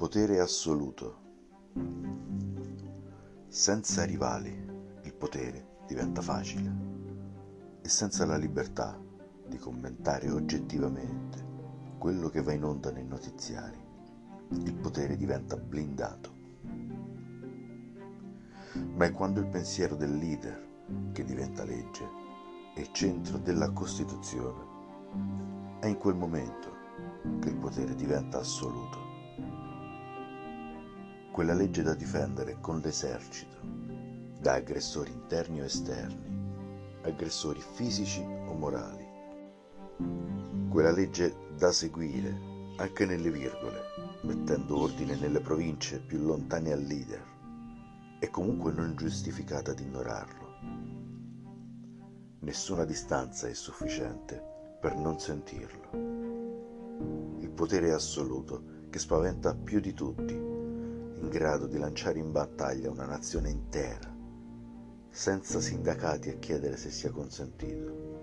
potere assoluto. Senza rivali il potere diventa facile e senza la libertà di commentare oggettivamente quello che va in onda nei notiziari, il potere diventa blindato. Ma è quando il pensiero del leader che diventa legge e centro della Costituzione. È in quel momento che il potere diventa assoluto quella legge da difendere con l'esercito da aggressori interni o esterni, aggressori fisici o morali. Quella legge da seguire anche nelle virgole, mettendo ordine nelle province più lontane al leader e comunque non giustificata ad ignorarlo. Nessuna distanza è sufficiente per non sentirlo. Il potere assoluto che spaventa più di tutti in grado di lanciare in battaglia una nazione intera, senza sindacati a chiedere se sia consentito,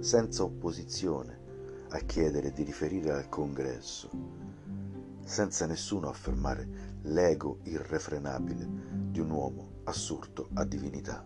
senza opposizione a chiedere di riferire al congresso, senza nessuno affermare l'ego irrefrenabile di un uomo assurdo a divinità.